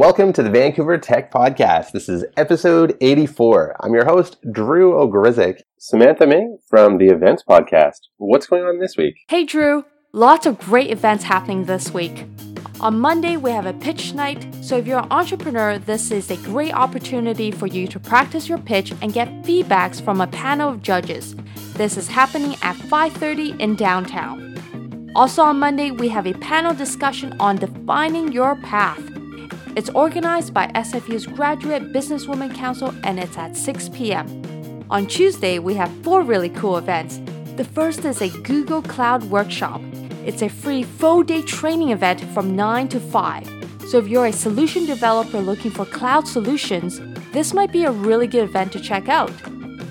Welcome to the Vancouver Tech Podcast. This is episode 84. I'm your host, Drew Ogrizik. Samantha Ming from the Events Podcast. What's going on this week? Hey, Drew. Lots of great events happening this week. On Monday, we have a pitch night, so if you're an entrepreneur, this is a great opportunity for you to practice your pitch and get feedbacks from a panel of judges. This is happening at 5:30 in downtown. Also on Monday, we have a panel discussion on defining your path. It's organized by SFU's Graduate Businesswomen Council and it's at 6 p.m. On Tuesday, we have four really cool events. The first is a Google Cloud Workshop. It's a free full day training event from 9 to 5. So if you're a solution developer looking for cloud solutions, this might be a really good event to check out.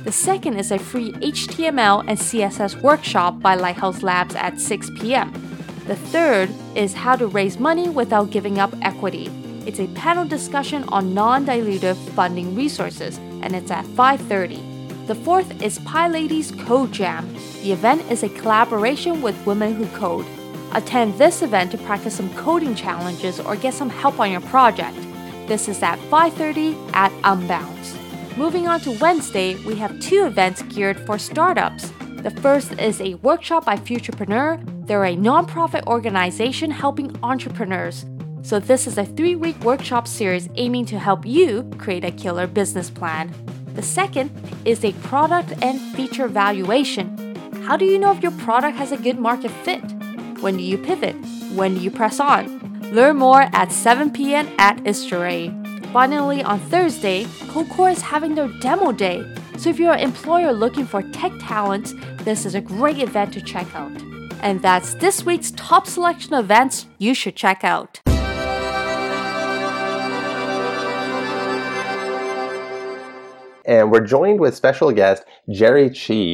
The second is a free HTML and CSS workshop by Lighthouse Labs at 6 p.m. The third is how to raise money without giving up equity. It's a panel discussion on non-dilutive funding resources, and it's at 5:30. The fourth is PyLadies Code Jam. The event is a collaboration with Women Who Code. Attend this event to practice some coding challenges or get some help on your project. This is at 5:30 at Unbounce. Moving on to Wednesday, we have two events geared for startups. The first is a workshop by Futurepreneur. They're a nonprofit organization helping entrepreneurs. So, this is a three week workshop series aiming to help you create a killer business plan. The second is a product and feature valuation. How do you know if your product has a good market fit? When do you pivot? When do you press on? Learn more at 7 p.m. at Istere. Finally, on Thursday, CodeCore is having their demo day. So, if you're an employer looking for tech talents, this is a great event to check out. And that's this week's top selection of events you should check out. And we're joined with special guest Jerry Chi,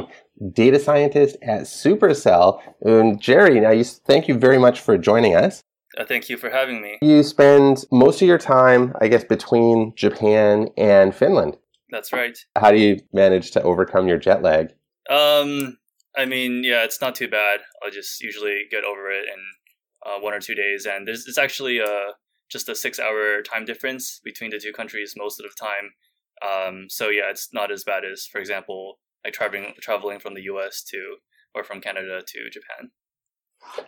data scientist at Supercell. And Jerry, now you thank you very much for joining us. Uh, thank you for having me. You spend most of your time, I guess, between Japan and Finland. That's right. How do you manage to overcome your jet lag? Um, I mean, yeah, it's not too bad. I'll just usually get over it in uh, one or two days, and there's it's actually uh, just a six-hour time difference between the two countries most of the time. Um, so yeah, it's not as bad as, for example, like traveling traveling from the U.S. to or from Canada to Japan.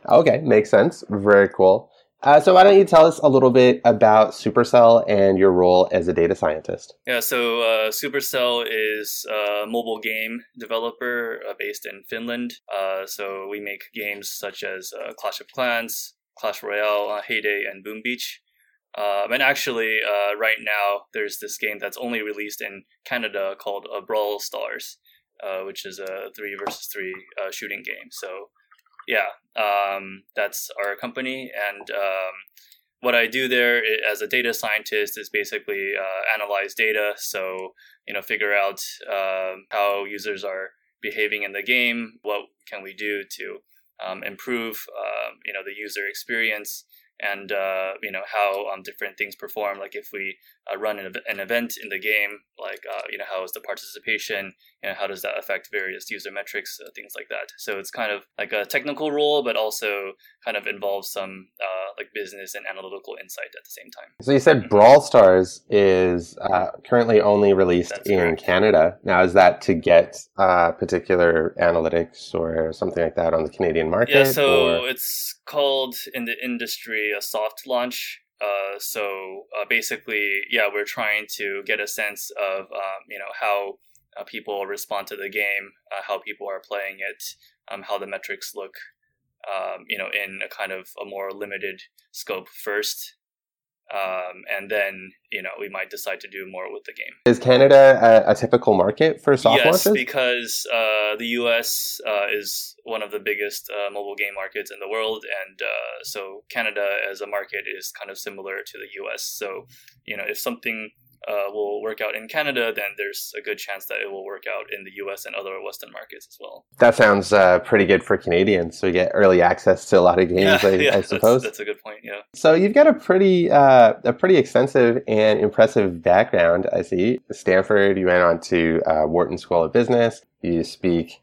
Okay, makes sense. Very cool. Uh, so why don't you tell us a little bit about Supercell and your role as a data scientist? Yeah, so uh, Supercell is a mobile game developer uh, based in Finland. Uh, so we make games such as uh, Clash of Clans, Clash Royale, uh, Hay and Boom Beach. Um, and actually, uh, right now, there's this game that's only released in Canada called uh, Brawl Stars, uh, which is a three versus three uh, shooting game. So, yeah, um, that's our company. And um, what I do there as a data scientist is basically uh, analyze data. So, you know, figure out um, how users are behaving in the game. What can we do to um, improve, um, you know, the user experience? And uh, you know how um, different things perform. Like if we uh, run an, an, event in the game, like uh, you know how is the participation, and how does that affect various user metrics, uh, things like that. So it's kind of like a technical role, but also kind of involves some uh, like business and analytical insight at the same time. So you said Brawl Stars is uh, currently only released That's in correct. Canada. Now, is that to get particular analytics or something like that on the Canadian market? Yeah, so or? it's called in the industry a soft launch. Uh, so uh, basically, yeah, we're trying to get a sense of um, you know how uh, people respond to the game, uh, how people are playing it, um, how the metrics look, um, you know, in a kind of a more limited scope first, um, and then you know we might decide to do more with the game. Is Canada a, a typical market for soft yes, launches? because uh, the U.S. Uh, is one of the biggest uh, mobile game markets in the world, and uh, so Canada as a market is kind of similar to the U.S. So you know if something uh, will work out in Canada, then there's a good chance that it will work out in the US and other Western markets as well. That sounds uh, pretty good for Canadians. So we get early access to a lot of games, yeah, I, yeah, I suppose. That's, that's, a good point. Yeah. So you've got a pretty uh, a pretty extensive and impressive background. I see Stanford. You went on to uh, Wharton School of Business. You speak,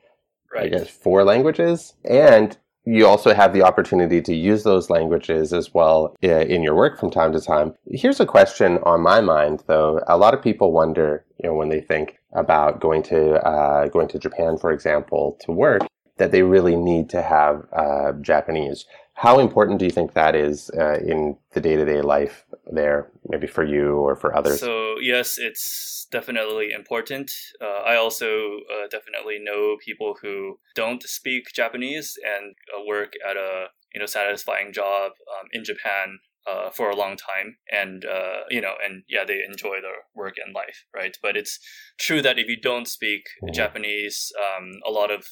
right. I guess, four languages, and you also have the opportunity to use those languages as well in your work from time to time. Here's a question on my mind, though. A lot of people wonder, you know, when they think about going to uh, going to Japan, for example, to work, that they really need to have uh, Japanese. How important do you think that is uh, in the day to day life there, maybe for you or for others? So, yes, it's definitely important. Uh, I also uh, definitely know people who don't speak Japanese and uh, work at a you know satisfying job um, in Japan uh, for a long time and uh, you know and yeah they enjoy their work and life right but it's true that if you don't speak mm-hmm. japanese um, a lot of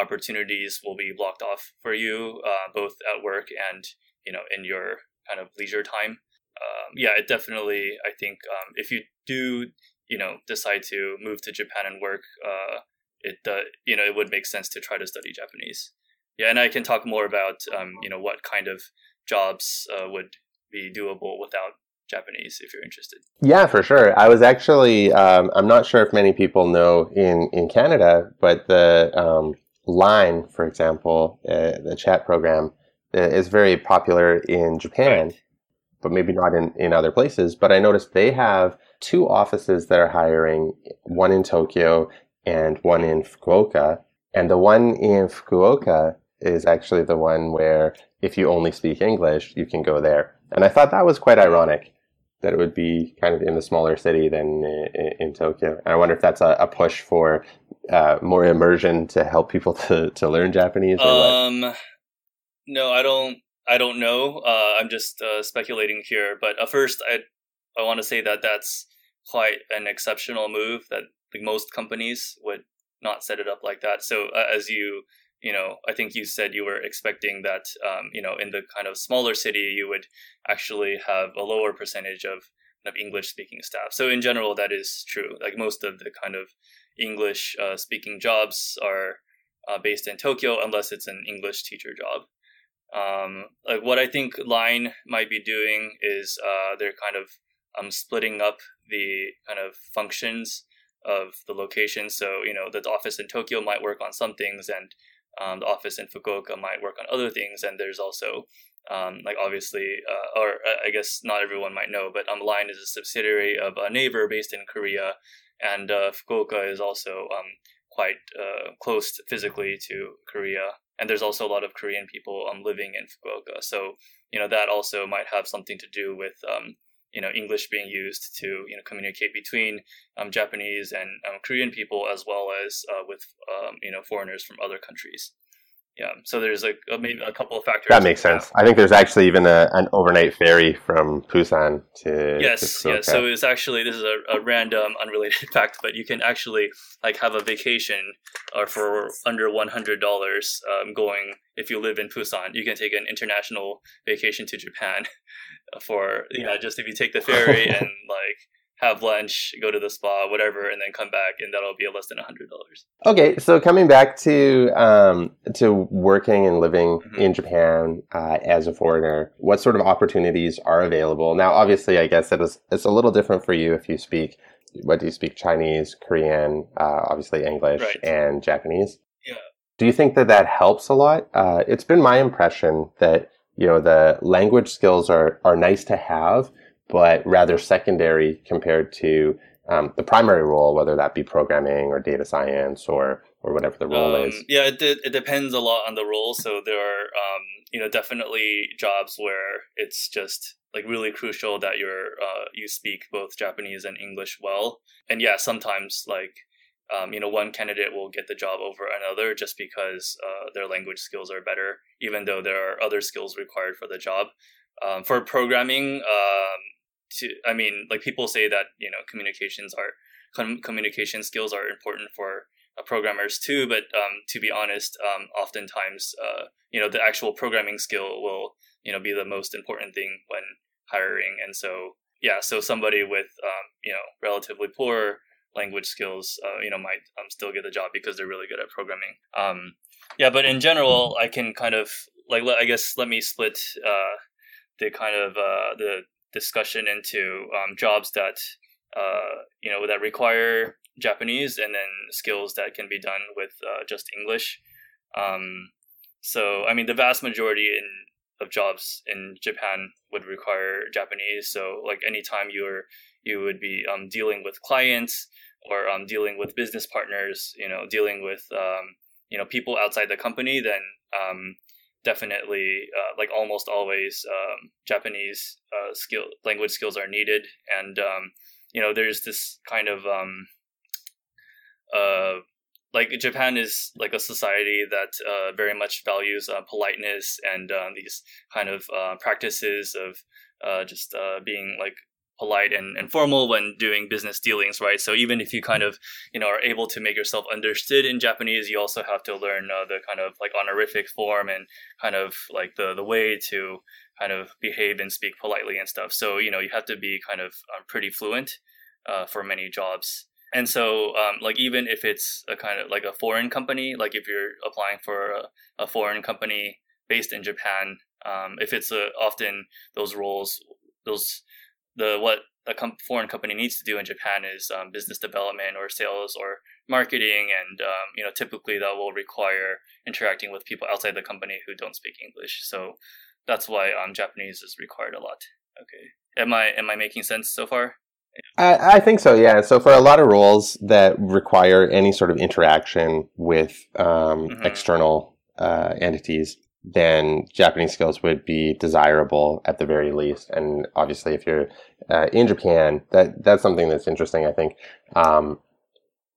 opportunities will be blocked off for you, uh, both at work and you know in your kind of leisure time. Um, yeah, it definitely. I think um, if you do, you know, decide to move to Japan and work, uh, it uh, you know it would make sense to try to study Japanese. Yeah, and I can talk more about um, you know what kind of jobs uh, would be doable without Japanese if you're interested. Yeah, for sure. I was actually, um, I'm not sure if many people know in, in Canada, but the um, Line, for example, uh, the chat program, uh, is very popular in Japan, right. but maybe not in, in other places. But I noticed they have two offices that are hiring, one in Tokyo and one in Fukuoka. And the one in Fukuoka is actually the one where if you only speak English, you can go there. And I thought that was quite ironic that it would be kind of in the smaller city than in, in Tokyo. And I wonder if that's a, a push for uh, more immersion to help people to, to learn Japanese? um, no, I don't. I don't know. Uh, I'm just uh, speculating here. But at first, I I want to say that that's quite an exceptional move. That like, most companies would not set it up like that. So uh, as you you know, I think you said you were expecting that, um, you know, in the kind of smaller city, you would actually have a lower percentage of, of English speaking staff. So in general, that is true. Like most of the kind of English uh, speaking jobs are uh, based in Tokyo, unless it's an English teacher job. Um, like what I think Line might be doing is uh, they're kind of um, splitting up the kind of functions of the location. So you know the office in Tokyo might work on some things, and um, the office in Fukuoka might work on other things. And there's also um, like obviously, uh, or uh, I guess not everyone might know, but um, Line is a subsidiary of a Naver based in Korea, and uh, Fukuoka is also um, quite uh, close physically to Korea. And there's also a lot of Korean people um, living in Fukuoka. So, you know, that also might have something to do with, um, you know, English being used to, you know, communicate between um, Japanese and um, Korean people as well as uh, with, um, you know, foreigners from other countries yeah so there's like maybe a couple of factors that makes sense. I think there's actually even a, an overnight ferry from busan to yes to yes so it's actually this is a, a, random unrelated fact but you can actually like have a vacation or uh, for under $100 um, going if you live in busan you can take an international vacation to japan for yeah just if you take the ferry and like have lunch, go to the spa, whatever, and then come back, and that'll be less than a hundred dollars. Okay, so coming back to um, to working and living mm-hmm. in Japan uh, as a foreigner, what sort of opportunities are available? Now, obviously, I guess it is it's a little different for you if you speak. What do you speak? Chinese, Korean, uh, obviously English, right. and Japanese. Yeah. Do you think that that helps a lot? Uh, it's been my impression that you know the language skills are are nice to have but rather secondary compared to um, the primary role, whether that be programming or data science or or whatever the role um, is. Yeah, it, it depends a lot on the role. So there are um, you know definitely jobs where it's just like really crucial that you're uh, you speak both Japanese and English well. And yeah, sometimes like um, you know one candidate will get the job over another just because uh, their language skills are better, even though there are other skills required for the job. Um, for programming, um, to i mean like people say that you know communications are com- communication skills are important for uh, programmers too but um, to be honest um, oftentimes uh, you know the actual programming skill will you know be the most important thing when hiring and so yeah, so somebody with um, you know relatively poor language skills, uh, you know, might um, still get the job because they're really good at programming. Um, yeah, but in general, I can kind of like I guess let me split uh, the kind of uh, the discussion into um, jobs that uh, you know that require Japanese and then skills that can be done with uh, just English. Um, so I mean, the vast majority in of jobs in Japan would require Japanese. So like anytime you're you would be um, dealing with clients or um, dealing with business partners, you know, dealing with um, you know people outside the company, then um, definitely uh, like almost always um, Japanese uh, skill language skills are needed, and um, you know there's this kind of um, uh, like Japan is like a society that uh, very much values uh, politeness and uh, these kind of practices of just being like polite and, and formal when doing business dealings, right? So even if you kind of you know are able to make yourself understood in Japanese, you also have to learn the kind of like honorific form and kind of like the the way to kind of behave and speak politely and stuff. So you know you have to be kind of pretty fluent for many jobs and so um, like even if it's a kind of like a foreign company like if you're applying for a, a foreign company based in japan um, if it's a, often those roles those the what a com- foreign company needs to do in japan is um, business development or sales or marketing and um, you know typically that will require interacting with people outside the company who don't speak english so that's why um, japanese is required a lot okay am i am i making sense so far I, I, think so, yeah. So for a lot of roles that require any sort of interaction with um, mm-hmm. external uh, entities, then Japanese skills would be desirable at the very least. And obviously, if you're uh, in Japan, that that's something that's interesting. I think um,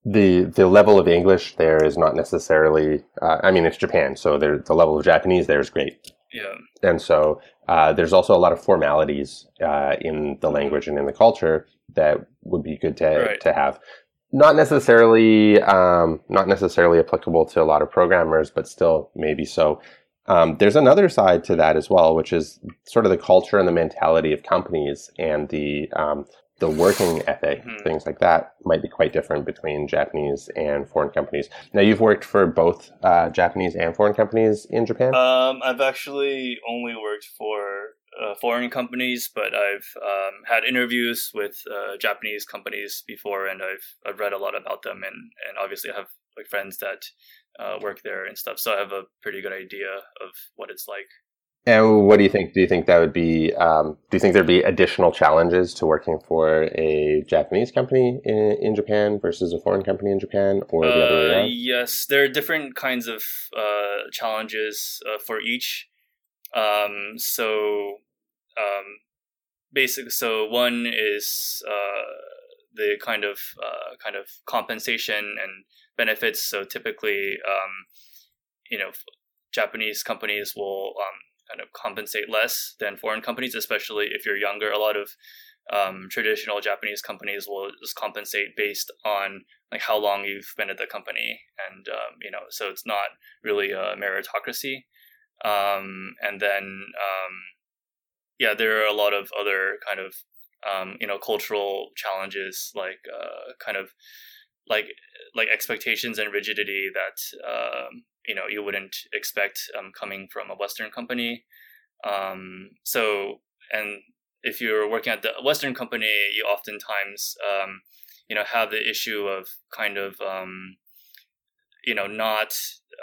the the level of English there is not necessarily. Uh, I mean, it's Japan, so there, the level of Japanese there is great. Yeah. And so uh, there's also a lot of formalities uh, in the language and in the culture that would be good to right. to have. Not necessarily um, not necessarily applicable to a lot of programmers, but still maybe so. Um, there's another side to that as well, which is sort of the culture and the mentality of companies and the um, the working ethic, mm-hmm. things like that, might be quite different between Japanese and foreign companies. Now, you've worked for both uh, Japanese and foreign companies in Japan. Um, I've actually only worked for uh, foreign companies, but I've um, had interviews with uh, Japanese companies before, and I've I've read a lot about them, and and obviously I have like friends that uh, work there and stuff, so I have a pretty good idea of what it's like. And what do you think? Do you think that would be? Um, do you think there'd be additional challenges to working for a Japanese company in, in Japan versus a foreign company in Japan, or the other way uh, around? Yes, there are different kinds of uh, challenges uh, for each. Um, so, um, basic. So one is uh, the kind of uh, kind of compensation and benefits. So typically, um, you know, Japanese companies will um, kind of compensate less than foreign companies, especially if you're younger. A lot of um, traditional Japanese companies will just compensate based on like how long you've been at the company, and um, you know, so it's not really a meritocracy. Um, and then, um, yeah, there are a lot of other kind of um, you know cultural challenges, like uh, kind of like like expectations and rigidity that um, you know you wouldn't expect um, coming from a Western company. Um, so and if you're working at the Western company, you oftentimes um, you know have the issue of kind of um, you know not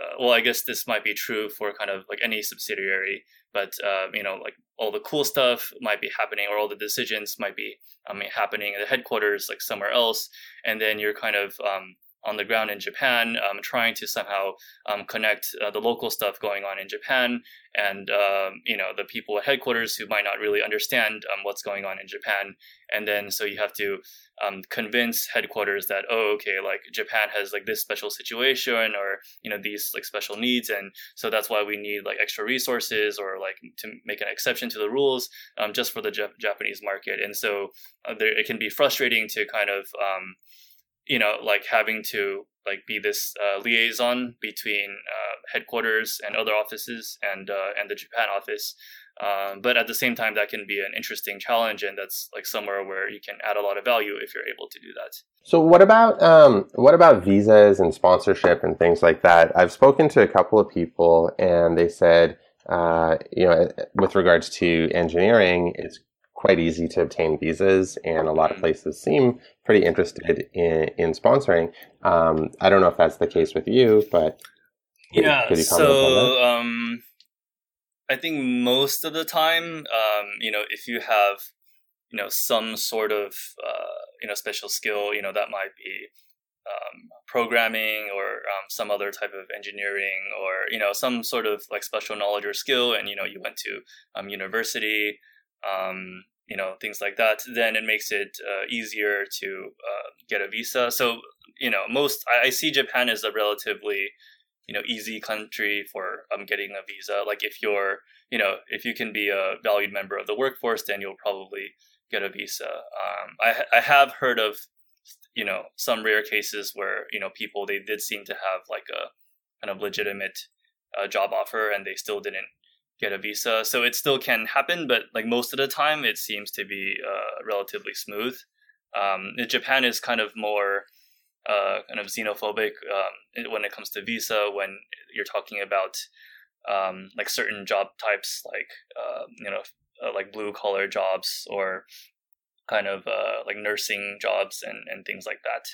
uh, well. I guess this might be true for kind of like any subsidiary, but uh, you know like all the cool stuff might be happening or all the decisions might be I mean, happening at the headquarters like somewhere else and then you're kind of um, on the ground in Japan, um, trying to somehow um, connect uh, the local stuff going on in Japan and um, you know the people at headquarters who might not really understand um, what's going on in Japan, and then so you have to um, convince headquarters that oh okay like Japan has like this special situation or you know these like special needs, and so that's why we need like extra resources or like to make an exception to the rules um, just for the Jap- Japanese market, and so uh, there, it can be frustrating to kind of you know, like having to like be this uh, liaison between uh, headquarters and other offices and uh, and the Japan office, Um, but at the same time, that can be an interesting challenge, and that's like somewhere where you can add a lot of value if you're able to do that. So what about um, what about visas and sponsorship and things like that? I've spoken to a couple of people, and they said, uh, you know, with regards to engineering, it's quite easy to obtain visas, and a lot of places seem pretty interested in, in sponsoring. Um, I don't know if that's the case with you, but yeah. so um, I think most of the time, um, you know, if you have you know some sort of uh, you know special skill, you know that might be um, programming or um, some other type of engineering or you know some sort of like special knowledge or skill and you know you went to um, university um, you know things like that then it makes it uh, easier to uh, get a visa. So you know most I, I, see japan as a relatively you know easy country for um, getting a visa. Like if you're you know if you can be a valued member of the workforce then you'll probably get a visa. Um, I, I have heard of you know some rare cases where you know people they did seem to have like a kind of legitimate uh, job offer and they still didn't get a visa. So it still can happen, but like most of the time, it seems to be uh, relatively smooth. Um, Japan is kind of more uh, kind of xenophobic um, when it comes to visa. When you're talking about um, like certain job types, like uh, you know, uh, like blue collar jobs or kind of uh, like nursing jobs and, and things like that.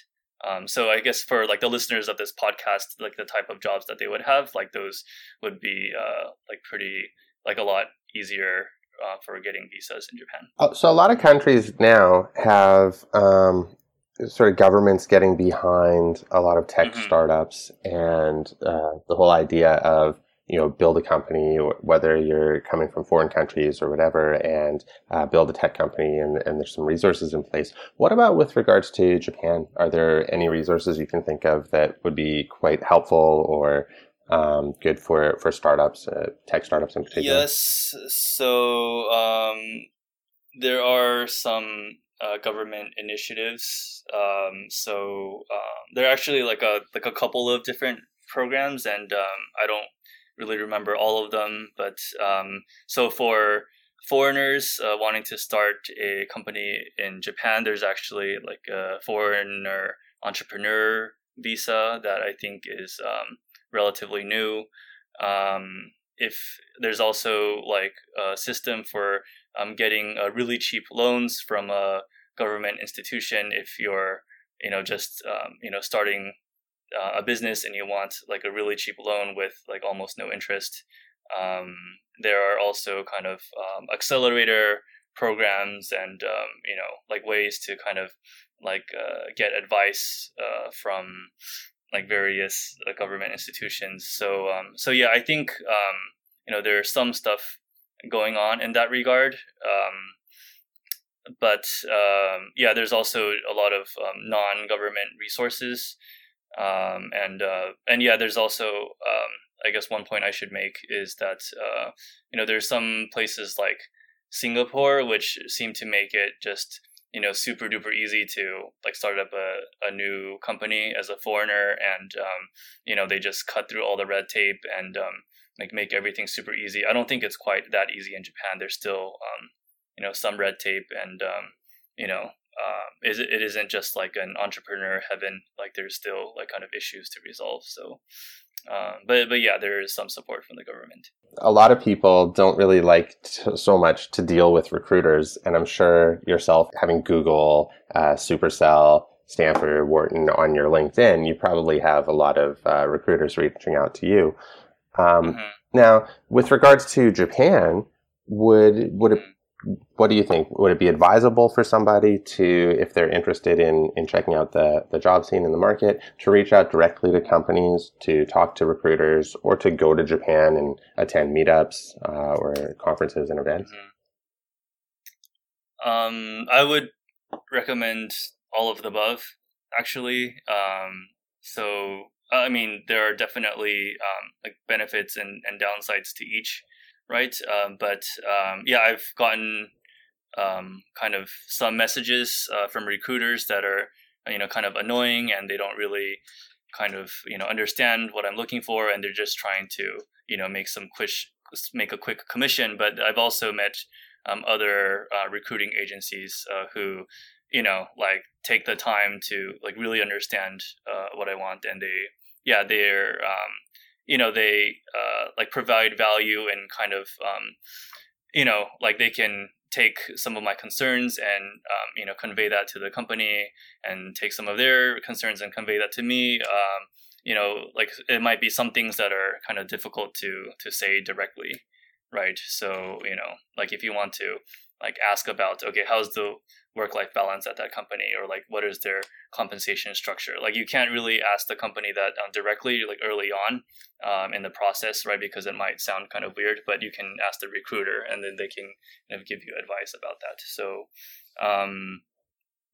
Um, so I guess for like the listeners of this podcast, like the type of jobs that they would have, like those would be uh, like pretty like a lot easier uh, for getting visas in Japan. Uh, so a lot of countries now have um, sort of governments getting behind a lot of tech mm-hmm. startups and uh, the whole idea of you know, build a company, whether you're coming from foreign countries or whatever, and uh, build a tech company, and, and there's some resources in place. What about with regards to Japan? Are there any resources you can think of that would be quite helpful or um, good for for startups, uh, tech startups in particular? Yes. So um, there are some uh, government initiatives. Um, so um, there are actually like a like a couple of different programs, and um, I don't really remember all of them, but um, so for foreigners uh, wanting to start a company in Japan, there's actually like a foreigner entrepreneur visa that I think is um, relatively new. Um, if there's also like a system for um, getting uh, really cheap loans from a government institution if you're you know just um, you know starting uh, a business and you want like a really cheap loan with like almost no interest. Um, there are also kind of um, accelerator programs and um, you know like ways to kind of like uh, get advice uh, from like various uh, government institutions. So um, so yeah, I think um, you know there's some stuff going on in that regard. Um, but yeah, there's also a lot of non-government resources um, and uh, and yeah, there's also um, I guess one point I should make is that uh, you know there's some places like Singapore which seem to make it just you know super duper easy to like start up a, a new company as a foreigner and um, you know they just cut through all the red tape and um, like make everything super easy. I don't think it's quite that easy in Japan. There's still um, you know some red tape and um, you know um, is it isn't just like an entrepreneur heaven. Like there's still like kind of issues to resolve. So, um, but but yeah, there is some support from the government. A lot of people don't really like to, so much to deal with recruiters, and I'm sure yourself having Google, uh, Supercell, Stanford, Wharton on your LinkedIn, you probably have a lot of uh, recruiters reaching out to you. Um, mm-hmm. Now, with regards to Japan, would would it what do you think? Would it be advisable for somebody to, if they're interested in, in checking out the, the job scene in the market, to reach out directly to companies, to talk to recruiters, or to go to Japan and attend meetups uh, or conferences and events? Mm-hmm. Um, I would recommend all of the above, actually. Um, so, I mean, there are definitely um, like benefits and, and downsides to each right? Um, but um, yeah, I've gotten um, kind of some messages uh, from recruiters that are you know kind of annoying and they don't really kind of you know understand what I'm looking for and they're just trying to you know make some quick make a quick commission. But I've also met um, other uh, recruiting agencies uh, who, you know, like take the time to like really understand uh, what I want, and they, yeah, they're, um, you know, they uh, like provide value and kind of, um, you know, like they can take some of my concerns and um, you know convey that to the company and take some of their concerns and convey that to me. Um, you know like it might be some things that are kind of difficult to to say directly right? So you know like if you want to like ask about okay how's the work life balance at that company or like what is their compensation structure like you can't really ask the company that um, directly like early on um, in the process right because it might sound kind of weird but you can ask the recruiter and then they can kind of give you advice about that so um,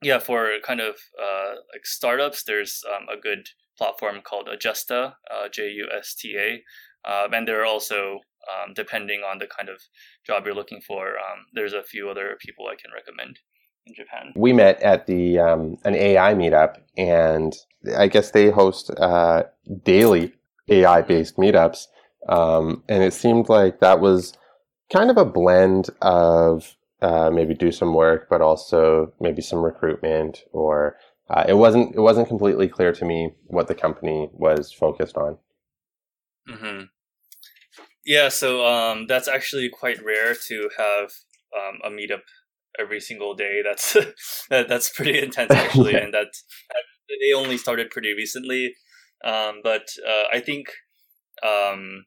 yeah for kind of uh, like startups there's um, a good platform called Ajusta, uh, J U S T A. Um, and there are also, um, depending on the kind of job you're looking for, there's a few other people I can recommend in Japan. We met at the um, an AI meetup, and I guess they host uh, daily AI based meetups. Um, and it seemed like that was kind of a blend of uh, maybe do some work, but also maybe some recruitment or uh, it wasn't it wasn't completely clear to me what the company was focused on. Mm-hmm. Yeah, so um, that's actually quite rare to have um, a meetup every single day. That's that's pretty intense actually, and that, they only started pretty recently. Um, but uh, I think um,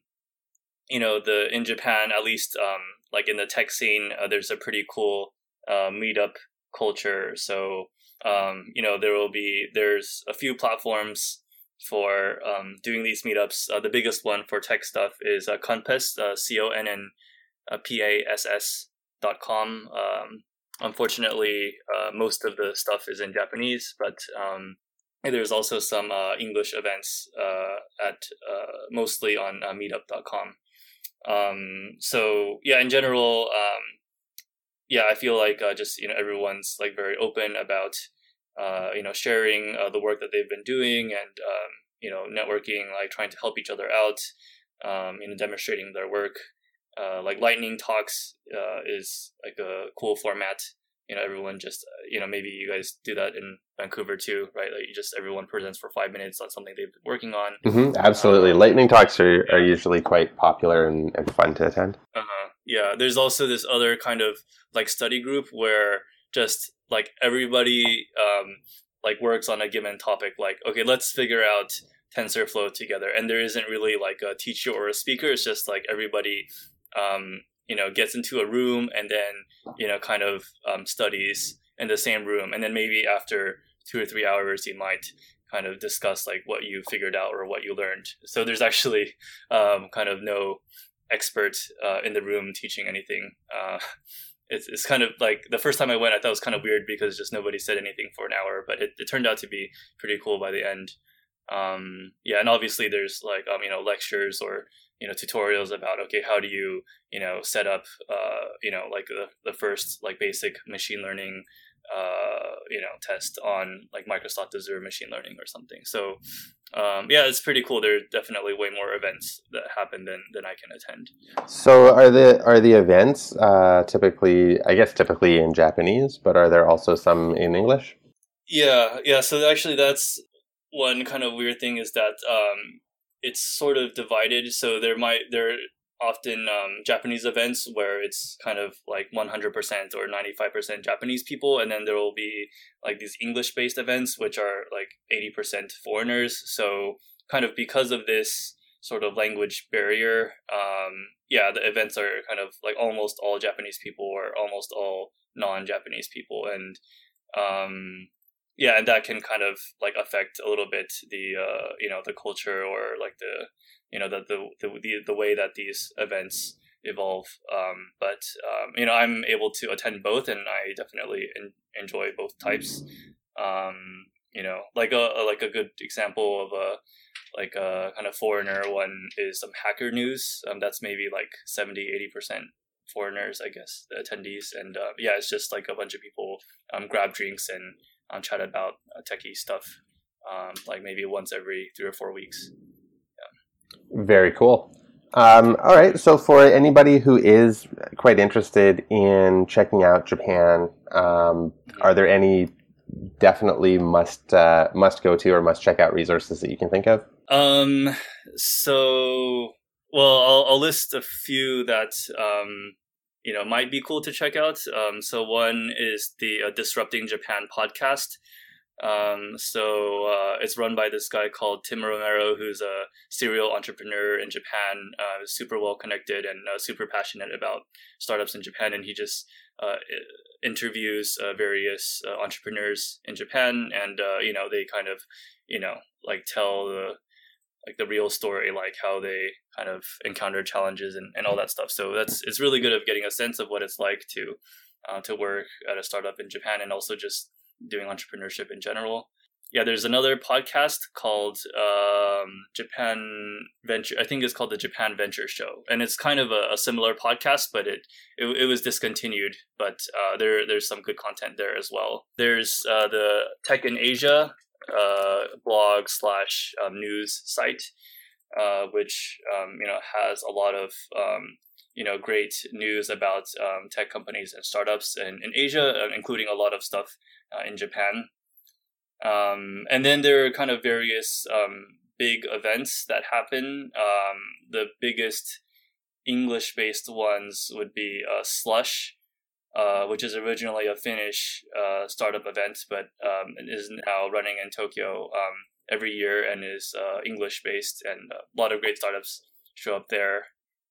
you know the in Japan at least um, like in the tech scene, uh, there's a pretty cool uh, meetup culture. So um, you know there will be there's a few platforms for um, doing these meetups. Uh, the biggest one for tech stuff is uh, connpass, uh, C O N N P A S S dot com. Unfortunately, uh, most of the stuff is in Japanese, but um, there's also some uh, English events uh, at uh, mostly on uh, meetup.com. Um, so yeah, in general, um, yeah, I feel like uh, just you know everyone's like very open about you know sharing the work that they've been doing and um, you know networking, like trying to help each other out, um, you know demonstrating their work. Uh, like lightning talks uh, is like a cool format. You know, everyone just uh, you know maybe you guys do that in Vancouver too, right? Like you just everyone presents for five minutes on something they've been working on. Mm-hmm, absolutely, um, lightning talks are, are usually quite popular and, and fun to attend. Uh-huh. Yeah, there's also this other kind of like study group where just like everybody um, like works on a given topic. Like okay, let's figure out TensorFlow together, and there isn't really like a teacher or a speaker. It's just like everybody um, you know gets into a room and then you know kind of um, studies in the same room, and then maybe after two or three hours, you might kind of discuss like what you figured out or what you learned. So there's actually um, kind of no expert uh, in the room teaching anything. Uh, it's, it's kind of like the first time I went, I thought it was kind of weird because just nobody said anything for an hour, but it, it turned out to be pretty cool by the end. Um, yeah, and obviously there's like um, you know lectures or you know tutorials about okay how do you you know set up uh, you know like the, the first like basic machine learning uh, you know test on like Microsoft Azure machine learning or something. So um, yeah, it's pretty cool. There are definitely way more events that happen than than I can attend. So are the are the events uh, typically? I guess typically in Japanese, but are there also some in English? Yeah, yeah. So actually, that's one kind of weird thing is that um, it's sort of divided. So there might there are often um, Japanese events where it's kind of like 100% or 95% Japanese people, and then there will be like these English based events which are like 80% foreigners. So, kind of because of this sort of language barrier, um, yeah, the events are kind of like almost all Japanese people or almost all non Japanese people. And um, yeah, and that can kind of like affect a little bit the uh, you know the culture or like the you know the the the, the way that these events evolve. Um, but um, you know, I'm able to attend both, and I definitely in, enjoy both types. Um, you know, like a, a, like a good example of a like a kind of foreigner one is some hacker news. Um, that's maybe like 70, 80 percent foreigners, I guess, the attendees, and uh, yeah, it's just like a bunch of people um, grab drinks and um, chat about uh, techie stuff, um, like maybe once every three or four weeks. Very cool. Um, all right. So for anybody who is quite interested in checking out Japan, um, are there any definitely must uh, must go to or must check out resources that you can think of? Um. So, well, I'll, I'll list a few that um, you know might be cool to check out. Um, so one is the uh, Disrupting Japan podcast. Um, so uh, it's run by this guy called Tim Romero, who's a serial entrepreneur in Japan, uh, super well connected and uh, super passionate about startups in Japan. And he just uh, interviews uh, various entrepreneurs in Japan, and you know they kind of you know like tell the like the real story, like how they kind of encounter challenges and, and all that stuff. So that's it's really good of getting a sense of what it's like to to work at a startup in Japan, and also just doing entrepreneurship in general. Yeah, there's another podcast called um, Japan Venture. I think it's called the Japan Venture Show, and it's kind of a, a similar podcast, but it, it, it was discontinued. But uh, there there's some good content there as well. There's uh, the Tech in Asia uh, blog slash um, news site, uh, which um, you know has a lot of um, you know great news about um, tech companies and startups in, in Asia, uh, including a lot of stuff uh, in Japan. Um, and then there are kind of various um, big events that happen. Um, the biggest English based ones would be uh, Slush, uh, which is originally a Finnish uh, startup event, but um, is now running in Tokyo um, every year and is uh, English based, and a lot of great startups show up there.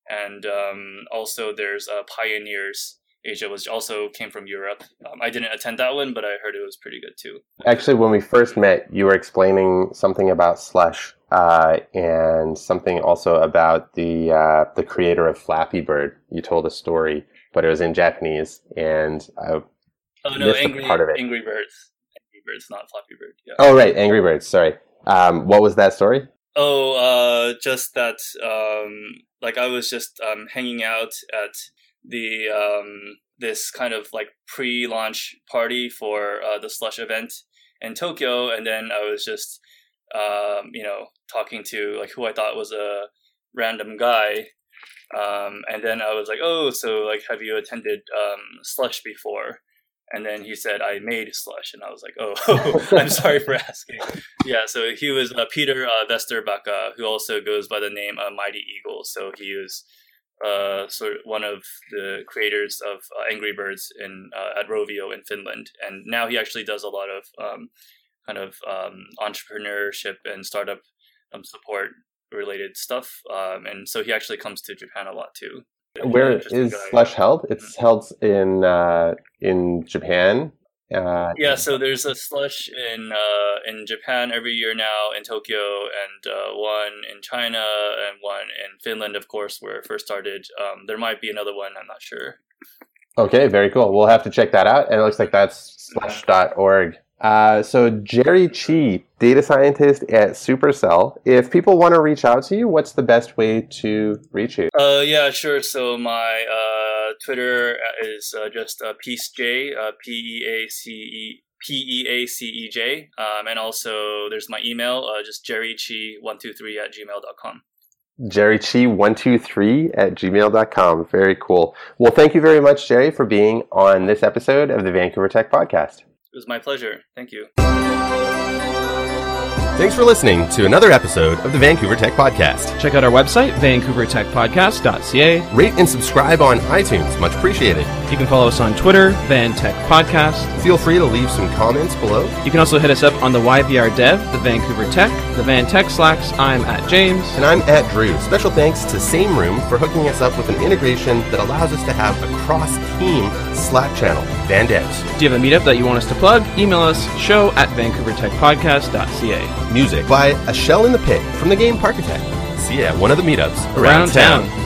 And um, also, there's uh, Pioneers, Asia which also came from Europe. Um, I didn't attend that one, but I heard it was pretty good too. Actually, when we first met, you were explaining something about Slush uh, and something also about the the creator of Flappy Bird. You told a story, but it was in Japanese, and I oh no, angry part of it. Angry Birds, Angry Birds, not Flappy Bird. Yeah. Oh right, Angry Birds. Sorry. Um, what was that story? Oh, uh, just that. Um, like I was just um, hanging out at the um, this kind of like pre-launch party for uh, the slush event in Tokyo, and then I was just um, you know talking to like who I thought was a random guy, um, and then I was like, oh, so like have you attended um, slush before? And then he said, I made slush. And I was like, oh, I'm sorry for asking. Yeah, so he was uh, Peter uh, Vesterbacka, who also goes by the name uh, Mighty Eagle. So he was uh, sort of one of the creators of uh, Angry Birds in uh, at Rovio in Finland, and now he actually does a lot of um, kind of um, entrepreneurship and startup um, support related stuff. Um, and so he actually comes to Japan a lot too. Where is Slush held? It's mm-hmm. held in uh, in Japan uh, yeah, so there's a slush in uh, in Japan every year now in Tokyo, and uh, one in China, and one in Finland, of course, where it first started. Um, there might be another one. I'm not sure. Okay, very cool. We'll have to check that out. And it looks like that's slush.org. Uh, so Jerry Chi, data scientist at Supercell. If people want to reach out to you, what's the best way to reach you? Uh, yeah, sure. So my uh, Twitter is uh, just uh, PeaceJ, uh, P E A C E. P E A C E J. Um, and also, there's my email, uh, just jerrychi123 at gmail.com. JerryChi123 at gmail.com. Very cool. Well, thank you very much, Jerry, for being on this episode of the Vancouver Tech Podcast. It was my pleasure. Thank you. Thanks for listening to another episode of the Vancouver Tech Podcast. Check out our website, vancouvertechpodcast.ca. Rate and subscribe on iTunes. Much appreciated. You can follow us on Twitter, Van Tech Podcast. Feel free to leave some comments below. You can also hit us up on the YVR Dev, the Vancouver Tech, the Van Tech Slacks. I'm at James. And I'm at Drew. Special thanks to Sameroom for hooking us up with an integration that allows us to have a cross-team Slack channel, Van Devs. Do you have a meetup that you want us to plug? Email us, show at vancouvertechpodcast.ca music by A Shell in the Pit from the game Parkitect. See you at one of the meetups around, around town. town.